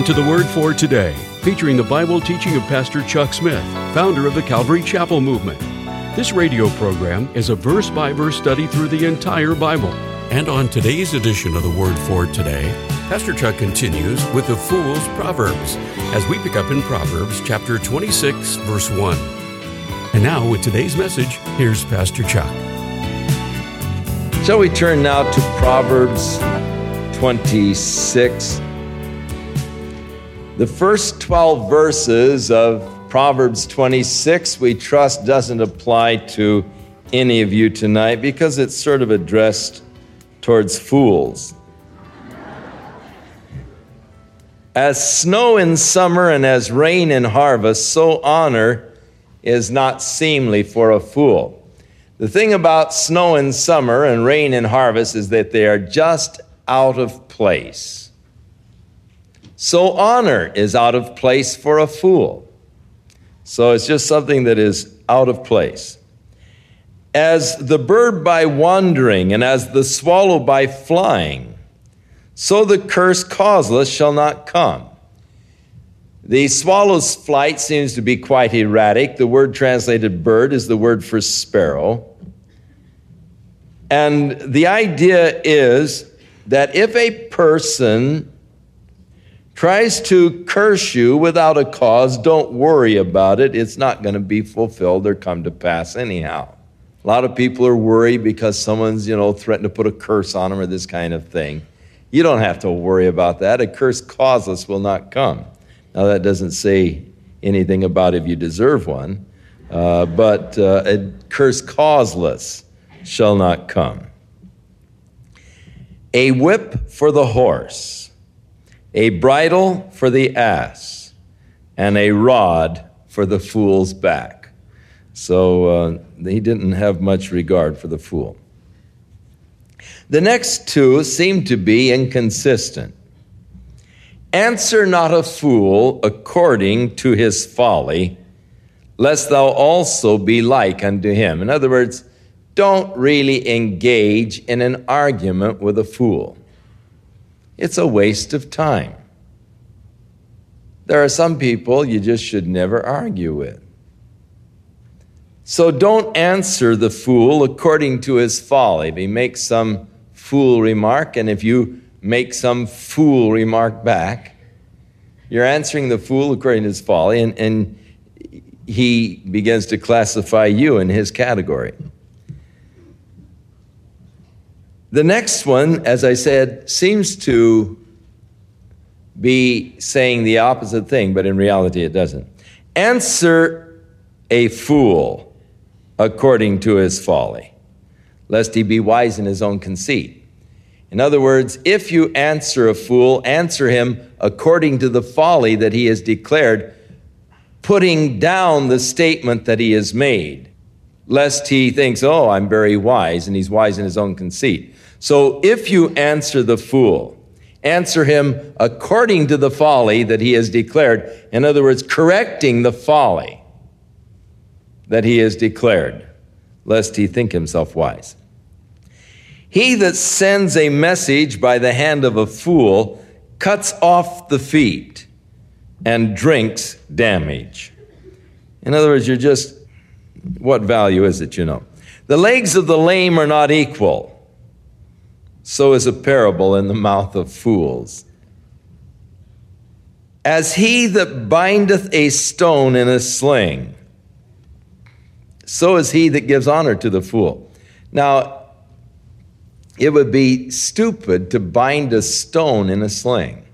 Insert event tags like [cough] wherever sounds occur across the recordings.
Welcome to the Word for Today, featuring the Bible teaching of Pastor Chuck Smith, founder of the Calvary Chapel Movement. This radio program is a verse by verse study through the entire Bible. And on today's edition of the Word for Today, Pastor Chuck continues with the Fool's Proverbs as we pick up in Proverbs chapter 26, verse 1. And now, with today's message, here's Pastor Chuck. Shall we turn now to Proverbs 26? The first 12 verses of Proverbs 26, we trust, doesn't apply to any of you tonight because it's sort of addressed towards fools. As snow in summer and as rain in harvest, so honor is not seemly for a fool. The thing about snow in summer and rain in harvest is that they are just out of place. So honor is out of place for a fool. So it's just something that is out of place. As the bird by wandering, and as the swallow by flying, so the curse causeless shall not come. The swallow's flight seems to be quite erratic. The word translated bird is the word for sparrow. And the idea is that if a person tries to curse you without a cause, don't worry about it. It's not going to be fulfilled or come to pass anyhow. A lot of people are worried because someone's, you know, threatened to put a curse on them or this kind of thing. You don't have to worry about that. A curse causeless will not come. Now, that doesn't say anything about if you deserve one, uh, but uh, a curse causeless shall not come. A whip for the horse a bridle for the ass, and a rod for the fool's back. So uh, he didn't have much regard for the fool. The next two seem to be inconsistent. Answer not a fool according to his folly, lest thou also be like unto him. In other words, don't really engage in an argument with a fool. It's a waste of time. There are some people you just should never argue with. So don't answer the fool according to his folly. If he makes some fool remark, and if you make some fool remark back, you're answering the fool according to his folly, and, and he begins to classify you in his category. The next one, as I said, seems to be saying the opposite thing, but in reality it doesn't. Answer a fool according to his folly, lest he be wise in his own conceit. In other words, if you answer a fool, answer him according to the folly that he has declared, putting down the statement that he has made, lest he thinks, oh, I'm very wise, and he's wise in his own conceit. So if you answer the fool, answer him according to the folly that he has declared. In other words, correcting the folly that he has declared, lest he think himself wise. He that sends a message by the hand of a fool cuts off the feet and drinks damage. In other words, you're just, what value is it, you know? The legs of the lame are not equal so is a parable in the mouth of fools. As he that bindeth a stone in a sling, so is he that gives honor to the fool. Now, it would be stupid to bind a stone in a sling.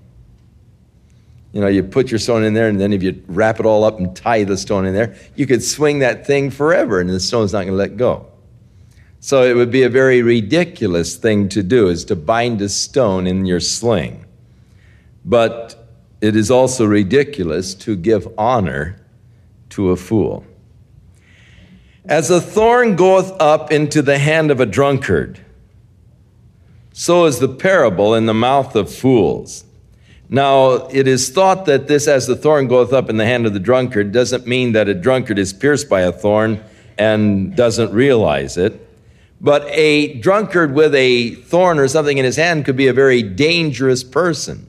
You know, you put your stone in there, and then if you wrap it all up and tie the stone in there, you could swing that thing forever, and the stone's not going to let go. So it would be a very ridiculous thing to do is to bind a stone in your sling. But it is also ridiculous to give honor to a fool. As a thorn goeth up into the hand of a drunkard, so is the parable in the mouth of fools. Now, it is thought that this, as the thorn goeth up in the hand of the drunkard, doesn't mean that a drunkard is pierced by a thorn and doesn't realize it. But a drunkard with a thorn or something in his hand could be a very dangerous person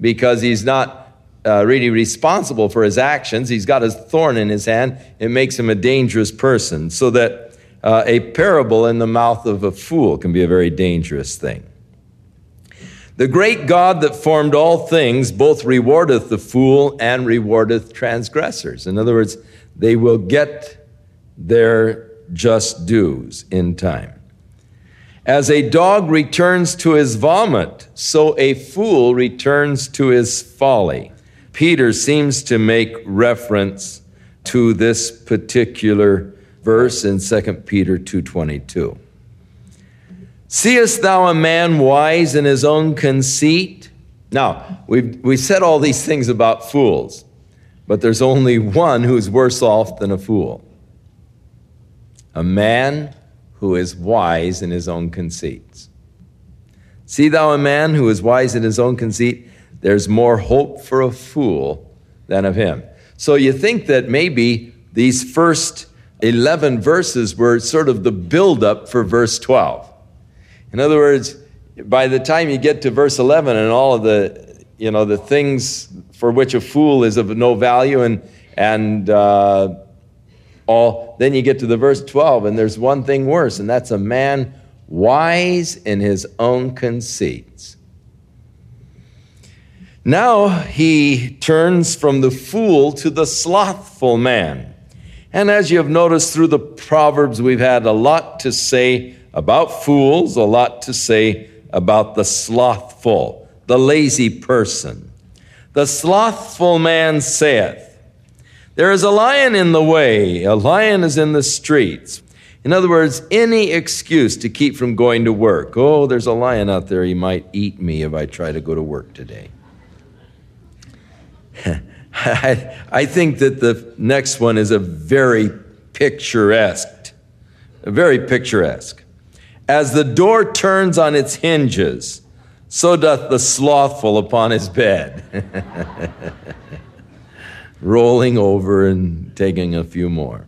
because he's not uh, really responsible for his actions. He's got a thorn in his hand. It makes him a dangerous person. So that uh, a parable in the mouth of a fool can be a very dangerous thing. The great God that formed all things both rewardeth the fool and rewardeth transgressors. In other words, they will get their just dues in time. As a dog returns to his vomit, so a fool returns to his folly. Peter seems to make reference to this particular verse in 2 Peter 2:22. Seest thou a man wise in his own conceit? Now, we've, we said all these things about fools, but there's only one who's worse off than a fool a man who is wise in his own conceits. See thou a man who is wise in his own conceit? There's more hope for a fool than of him. So you think that maybe these first 11 verses were sort of the buildup for verse 12. In other words, by the time you get to verse 11 and all of the, you know, the things for which a fool is of no value and, and uh, all, then you get to the verse 12 and there's one thing worse, and that's a man wise in his own conceits. Now he turns from the fool to the slothful man. And as you have noticed through the Proverbs, we've had a lot to say about fools, a lot to say about the slothful, the lazy person. The slothful man saith, There is a lion in the way, a lion is in the streets. In other words, any excuse to keep from going to work. Oh, there's a lion out there, he might eat me if I try to go to work today. [laughs] I, I think that the next one is a very picturesque, very picturesque. As the door turns on its hinges, so doth the slothful upon his bed, [laughs] rolling over and taking a few more.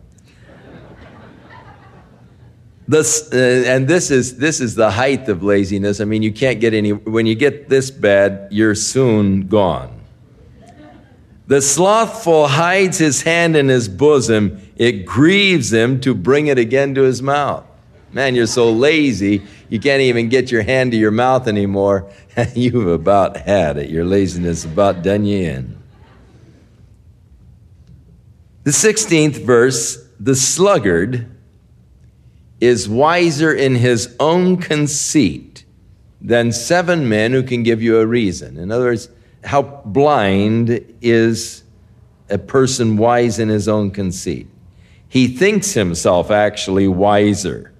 This, uh, and this is, this is the height of laziness. I mean, you can't get any, when you get this bad, you're soon gone. The slothful hides his hand in his bosom. It grieves him to bring it again to his mouth. Man, you're so lazy, you can't even get your hand to your mouth anymore. [laughs] You've about had it. Your laziness about done you in. The 16th verse the sluggard is wiser in his own conceit than seven men who can give you a reason. In other words, how blind is a person wise in his own conceit? He thinks himself actually wiser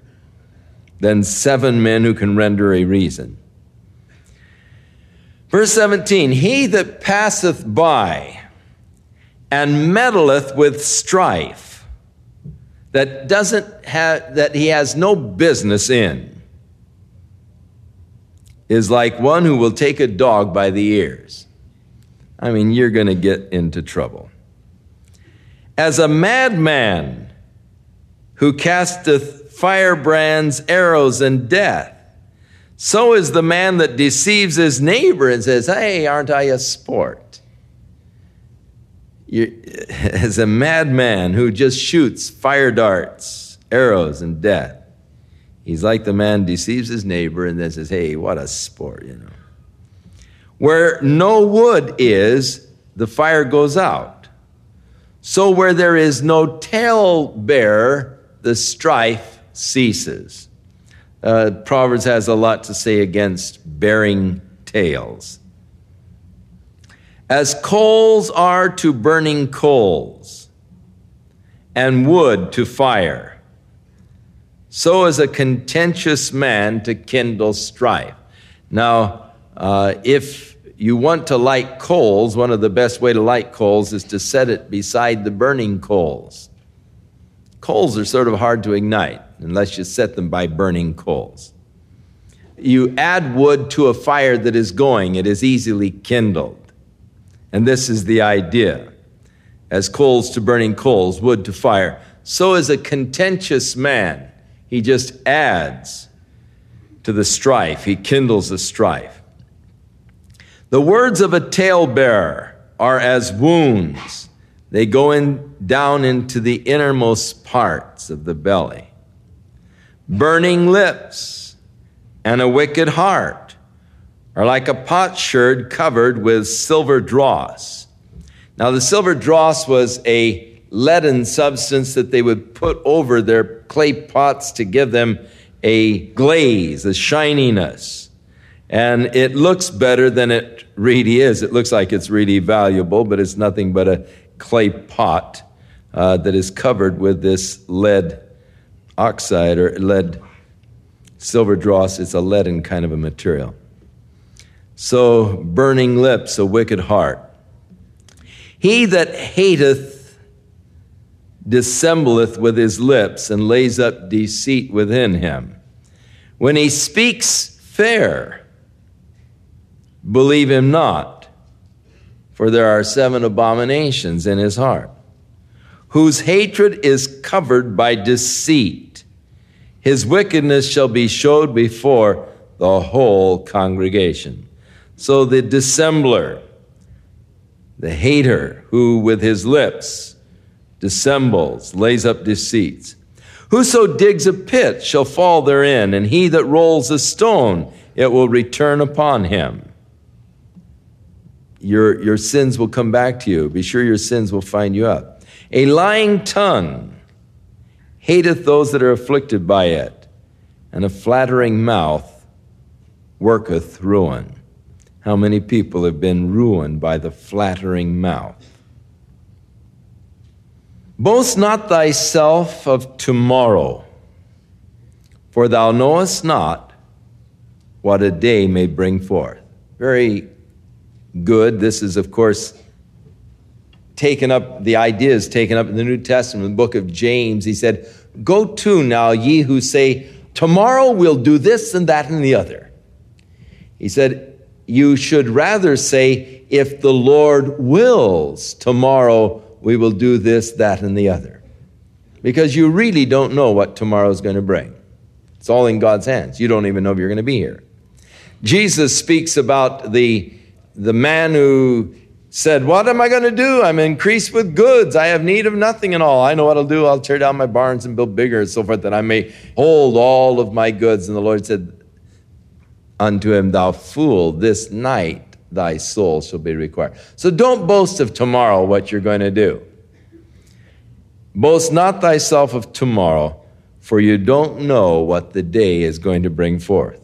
than seven men who can render a reason. Verse 17 He that passeth by and meddleth with strife, that doesn't have, that he has no business in, is like one who will take a dog by the ears. I mean, you're going to get into trouble. As a madman who casteth firebrands, arrows, and death. So is the man that deceives his neighbor and says, Hey, aren't I a sport? [laughs] As a madman who just shoots fire darts, arrows, and death. He's like the man deceives his neighbor and then says, Hey, what a sport, you know. Where no wood is, the fire goes out. So where there is no talebearer, the strife ceases. Uh, Proverbs has a lot to say against bearing tales. As coals are to burning coals, and wood to fire, so is a contentious man to kindle strife. Now, uh, if you want to light coals, one of the best way to light coals is to set it beside the burning coals. Coals are sort of hard to ignite unless you set them by burning coals. You add wood to a fire that is going, it is easily kindled. And this is the idea. As coals to burning coals, wood to fire, so is a contentious man. He just adds to the strife, he kindles the strife. The words of a talebearer are as wounds. They go in, down into the innermost parts of the belly. Burning lips and a wicked heart are like a potsherd covered with silver dross. Now, the silver dross was a leaden substance that they would put over their clay pots to give them a glaze, a shininess. And it looks better than it really is. It looks like it's really valuable, but it's nothing but a clay pot uh, that is covered with this lead oxide or lead silver dross. It's a leaden kind of a material. So, burning lips, a wicked heart. He that hateth dissembleth with his lips and lays up deceit within him. When he speaks fair, believe him not, for there are seven abominations in his heart, whose hatred is covered by deceit. His wickedness shall be showed before the whole congregation. So the dissembler, the hater, who with his lips dissembles, lays up deceits. Whoso digs a pit shall fall therein, and he that rolls a stone, it will return upon him. Your, your sins will come back to you. Be sure your sins will find you up. A lying tongue hateth those that are afflicted by it, and a flattering mouth worketh ruin. How many people have been ruined by the flattering mouth? Boast not thyself of tomorrow, for thou knowest not what a day may bring forth. Very good. This is, of course, taken up, the idea is taken up in the New Testament, the book of James. He said, Go to now, ye who say, Tomorrow we'll do this and that and the other. He said, You should rather say, If the Lord wills, tomorrow we will do this, that, and the other. Because you really don't know what tomorrow is going to bring. It's all in God's hands. You don't even know if you're going to be here. Jesus speaks about the, the man who said, What am I going to do? I'm increased with goods. I have need of nothing and all. I know what I'll do. I'll tear down my barns and build bigger and so forth, that I may hold all of my goods. And the Lord said unto him, Thou fool, this night thy soul shall be required. So don't boast of tomorrow what you're going to do. Boast not thyself of tomorrow, for you don't know what the day is going to bring forth.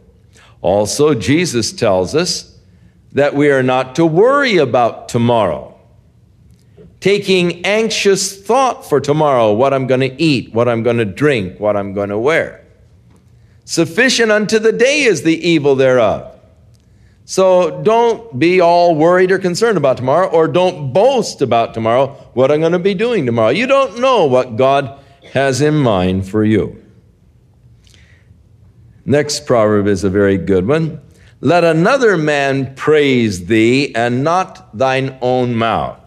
Also, Jesus tells us that we are not to worry about tomorrow. Taking anxious thought for tomorrow, what I'm going to eat, what I'm going to drink, what I'm going to wear. Sufficient unto the day is the evil thereof. So don't be all worried or concerned about tomorrow, or don't boast about tomorrow, what I'm going to be doing tomorrow. You don't know what God has in mind for you. Next proverb is a very good one. Let another man praise thee, and not thine own mouth.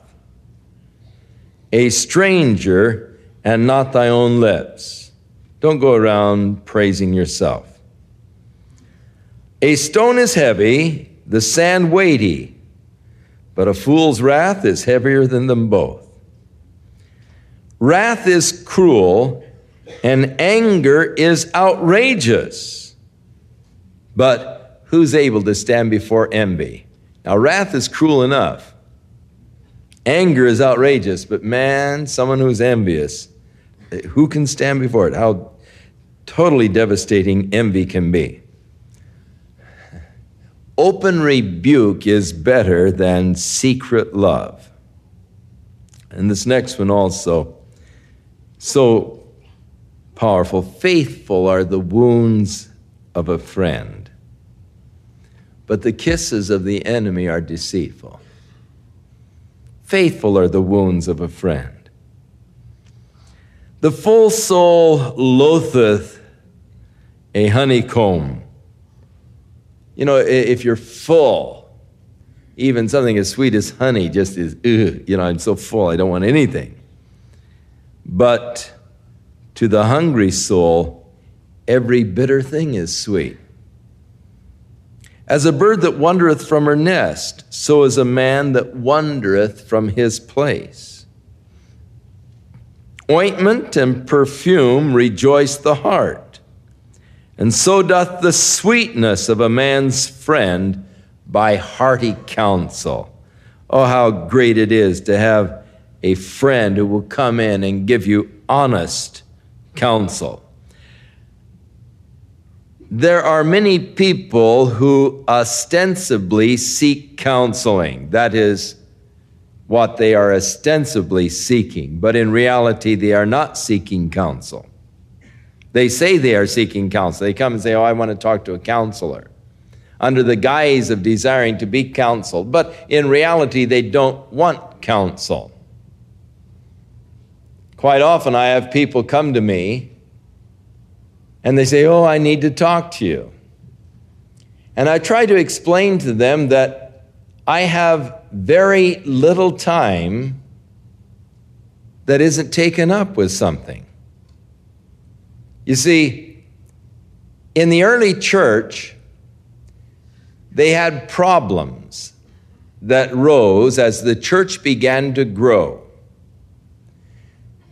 A stranger, and not thy own lips. Don't go around praising yourself. A stone is heavy, the sand weighty, but a fool's wrath is heavier than them both. Wrath is cruel, and anger is outrageous. But who's able to stand before envy? Now, wrath is cruel enough. Anger is outrageous, but man, someone who's envious, who can stand before it? How totally devastating envy can be. Open rebuke is better than secret love. And this next one also, so powerful. Faithful are the wounds of a friend, but the kisses of the enemy are deceitful. Faithful are the wounds of a friend. The full soul loatheth a honeycomb you know, if you're full, even something as sweet as honey just is, you know, I'm so full, I don't want anything. But to the hungry soul, every bitter thing is sweet. As a bird that wandereth from her nest, so is a man that wandereth from his place. Ointment and perfume rejoice the heart, and so doth the sweetness of a man's friend by hearty counsel. Oh, how great it is to have a friend who will come in and give you honest counsel. There are many people who ostensibly seek counseling. That is what they are ostensibly seeking, but in reality, they are not seeking counsel. They say they are seeking counsel. They come and say, Oh, I want to talk to a counselor under the guise of desiring to be counseled, but in reality, they don't want counsel. Quite often, I have people come to me and they say, Oh, I need to talk to you. And I try to explain to them that I have very little time that isn't taken up with something. You see, in the early church, they had problems that rose as the church began to grow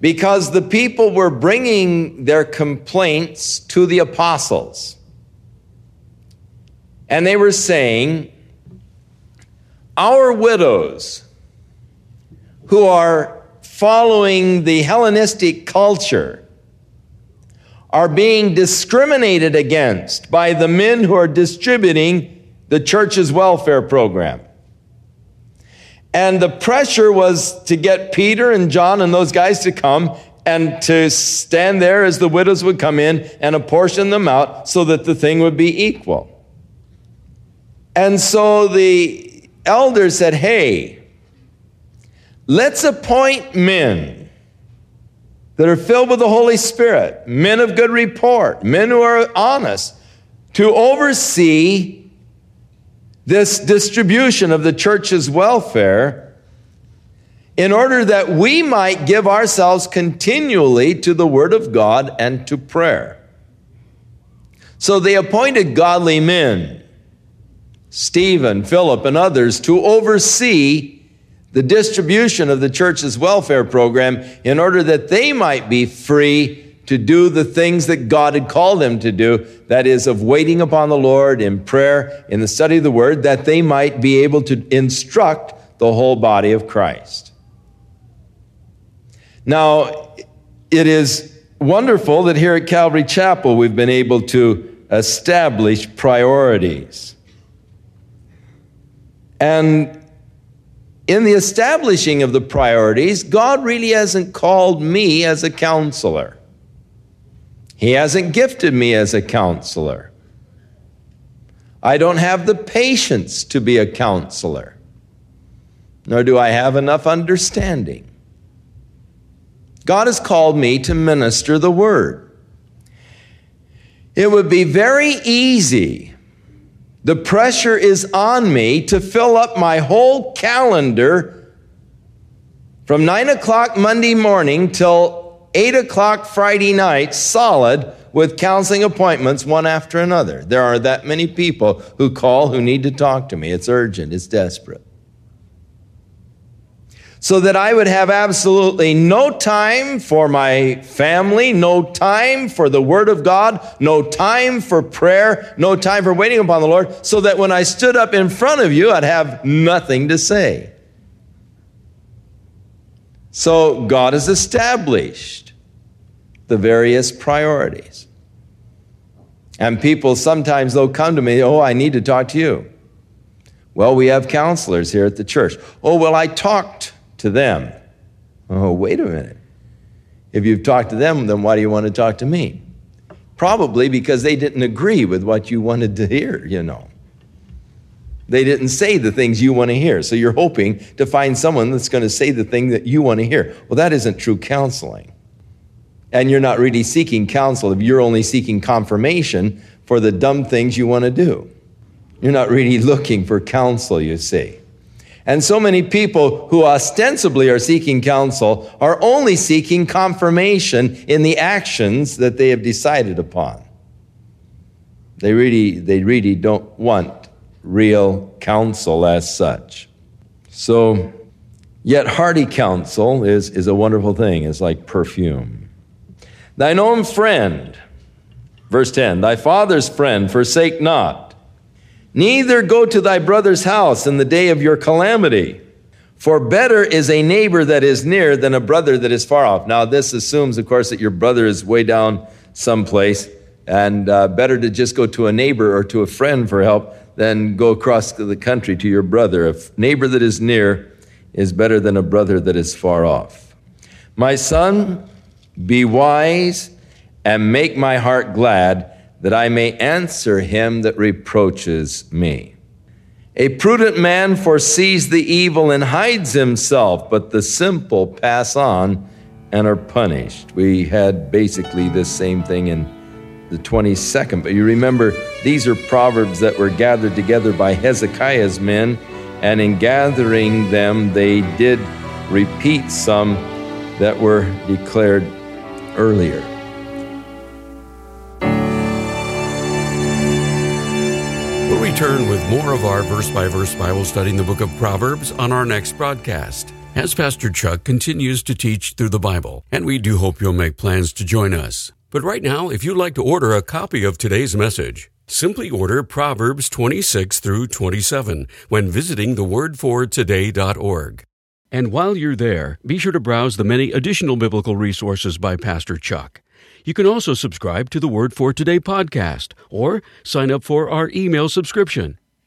because the people were bringing their complaints to the apostles. And they were saying, Our widows who are following the Hellenistic culture are being discriminated against by the men who are distributing the church's welfare program. And the pressure was to get Peter and John and those guys to come and to stand there as the widows would come in and apportion them out so that the thing would be equal. And so the elders said, Hey, let's appoint men that are filled with the Holy Spirit, men of good report, men who are honest, to oversee this distribution of the church's welfare in order that we might give ourselves continually to the Word of God and to prayer. So they appointed godly men, Stephen, Philip, and others, to oversee the distribution of the church's welfare program in order that they might be free to do the things that God had called them to do, that is, of waiting upon the Lord in prayer, in the study of the Word, that they might be able to instruct the whole body of Christ. Now, it is wonderful that here at Calvary Chapel we've been able to establish priorities. And in the establishing of the priorities, God really hasn't called me as a counselor. He hasn't gifted me as a counselor. I don't have the patience to be a counselor, nor do I have enough understanding. God has called me to minister the word. It would be very easy. The pressure is on me to fill up my whole calendar from 9 o'clock Monday morning till 8 o'clock Friday night, solid, with counseling appointments one after another. There are that many people who call who need to talk to me. It's urgent, it's desperate. So that I would have absolutely no time for my family, no time for the Word of God, no time for prayer, no time for waiting upon the Lord, so that when I stood up in front of you, I'd have nothing to say. So God has established the various priorities. And people sometimes they'll come to me, "Oh, I need to talk to you." Well, we have counselors here at the church. "Oh, well, I talked to them." Oh, wait a minute. If you've talked to them, then why do you want to talk to me? Probably because they didn't agree with what you wanted to hear, you know. They didn't say the things you want to hear. So you're hoping to find someone that's going to say the thing that you want to hear. Well, that isn't true counseling and you're not really seeking counsel if you're only seeking confirmation for the dumb things you want to do. You're not really looking for counsel, you see. And so many people who ostensibly are seeking counsel are only seeking confirmation in the actions that they have decided upon. They really, they really don't want real counsel as such. So, yet hearty counsel is, is a wonderful thing. It's like perfume. Thine own friend, verse 10, thy father's friend forsake not, neither go to thy brother's house in the day of your calamity. For better is a neighbor that is near than a brother that is far off. Now, this assumes, of course, that your brother is way down someplace, and uh, better to just go to a neighbor or to a friend for help than go across the country to your brother. A neighbor that is near is better than a brother that is far off. My son, be wise and make my heart glad that I may answer him that reproaches me. A prudent man foresees the evil and hides himself, but the simple pass on and are punished. We had basically this same thing in the 22nd, but you remember these are proverbs that were gathered together by Hezekiah's men, and in gathering them, they did repeat some that were declared earlier. More of our verse by verse Bible study in the book of Proverbs on our next broadcast as Pastor Chuck continues to teach through the Bible, and we do hope you'll make plans to join us. But right now, if you'd like to order a copy of today's message, simply order Proverbs 26 through 27 when visiting thewordfortoday.org. And while you're there, be sure to browse the many additional biblical resources by Pastor Chuck. You can also subscribe to the Word for Today podcast or sign up for our email subscription.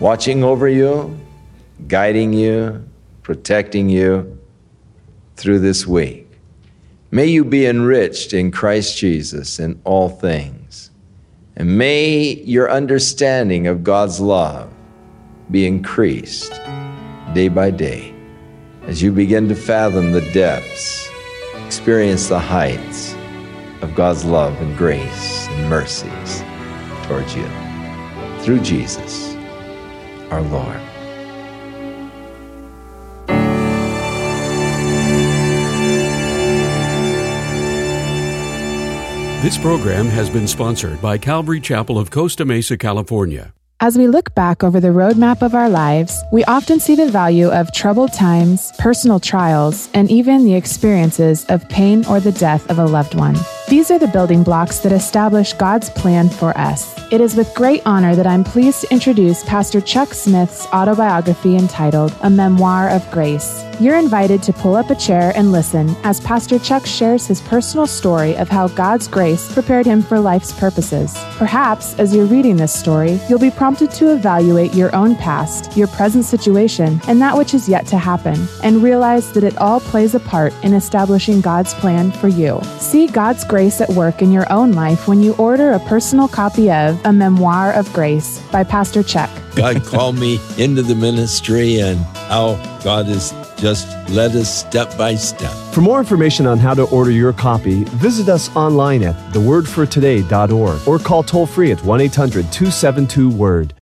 watching over you, guiding you, protecting you through this week. May you be enriched in Christ Jesus in all things. And may your understanding of God's love be increased day by day as you begin to fathom the depths, experience the heights of God's love and grace and mercies towards you through Jesus our Lord. This program has been sponsored by Calvary Chapel of Costa Mesa, California. As we look back over the roadmap of our lives, we often see the value of troubled times, personal trials, and even the experiences of pain or the death of a loved one. These are the building blocks that establish God's plan for us. It is with great honor that I'm pleased to introduce Pastor Chuck Smith's autobiography entitled A Memoir of Grace. You're invited to pull up a chair and listen as Pastor Chuck shares his personal story of how God's grace prepared him for life's purposes. Perhaps, as you're reading this story, you'll be prompted to evaluate your own past, your present situation, and that which is yet to happen, and realize that it all plays a part in establishing God's plan for you. See God's grace at work in your own life when you order a personal copy of A Memoir of Grace by Pastor Chuck. God [laughs] called me into the ministry and how God has just led us step by step. For more information on how to order your copy, visit us online at thewordfortoday.org or call toll free at 1 800 272 WORD.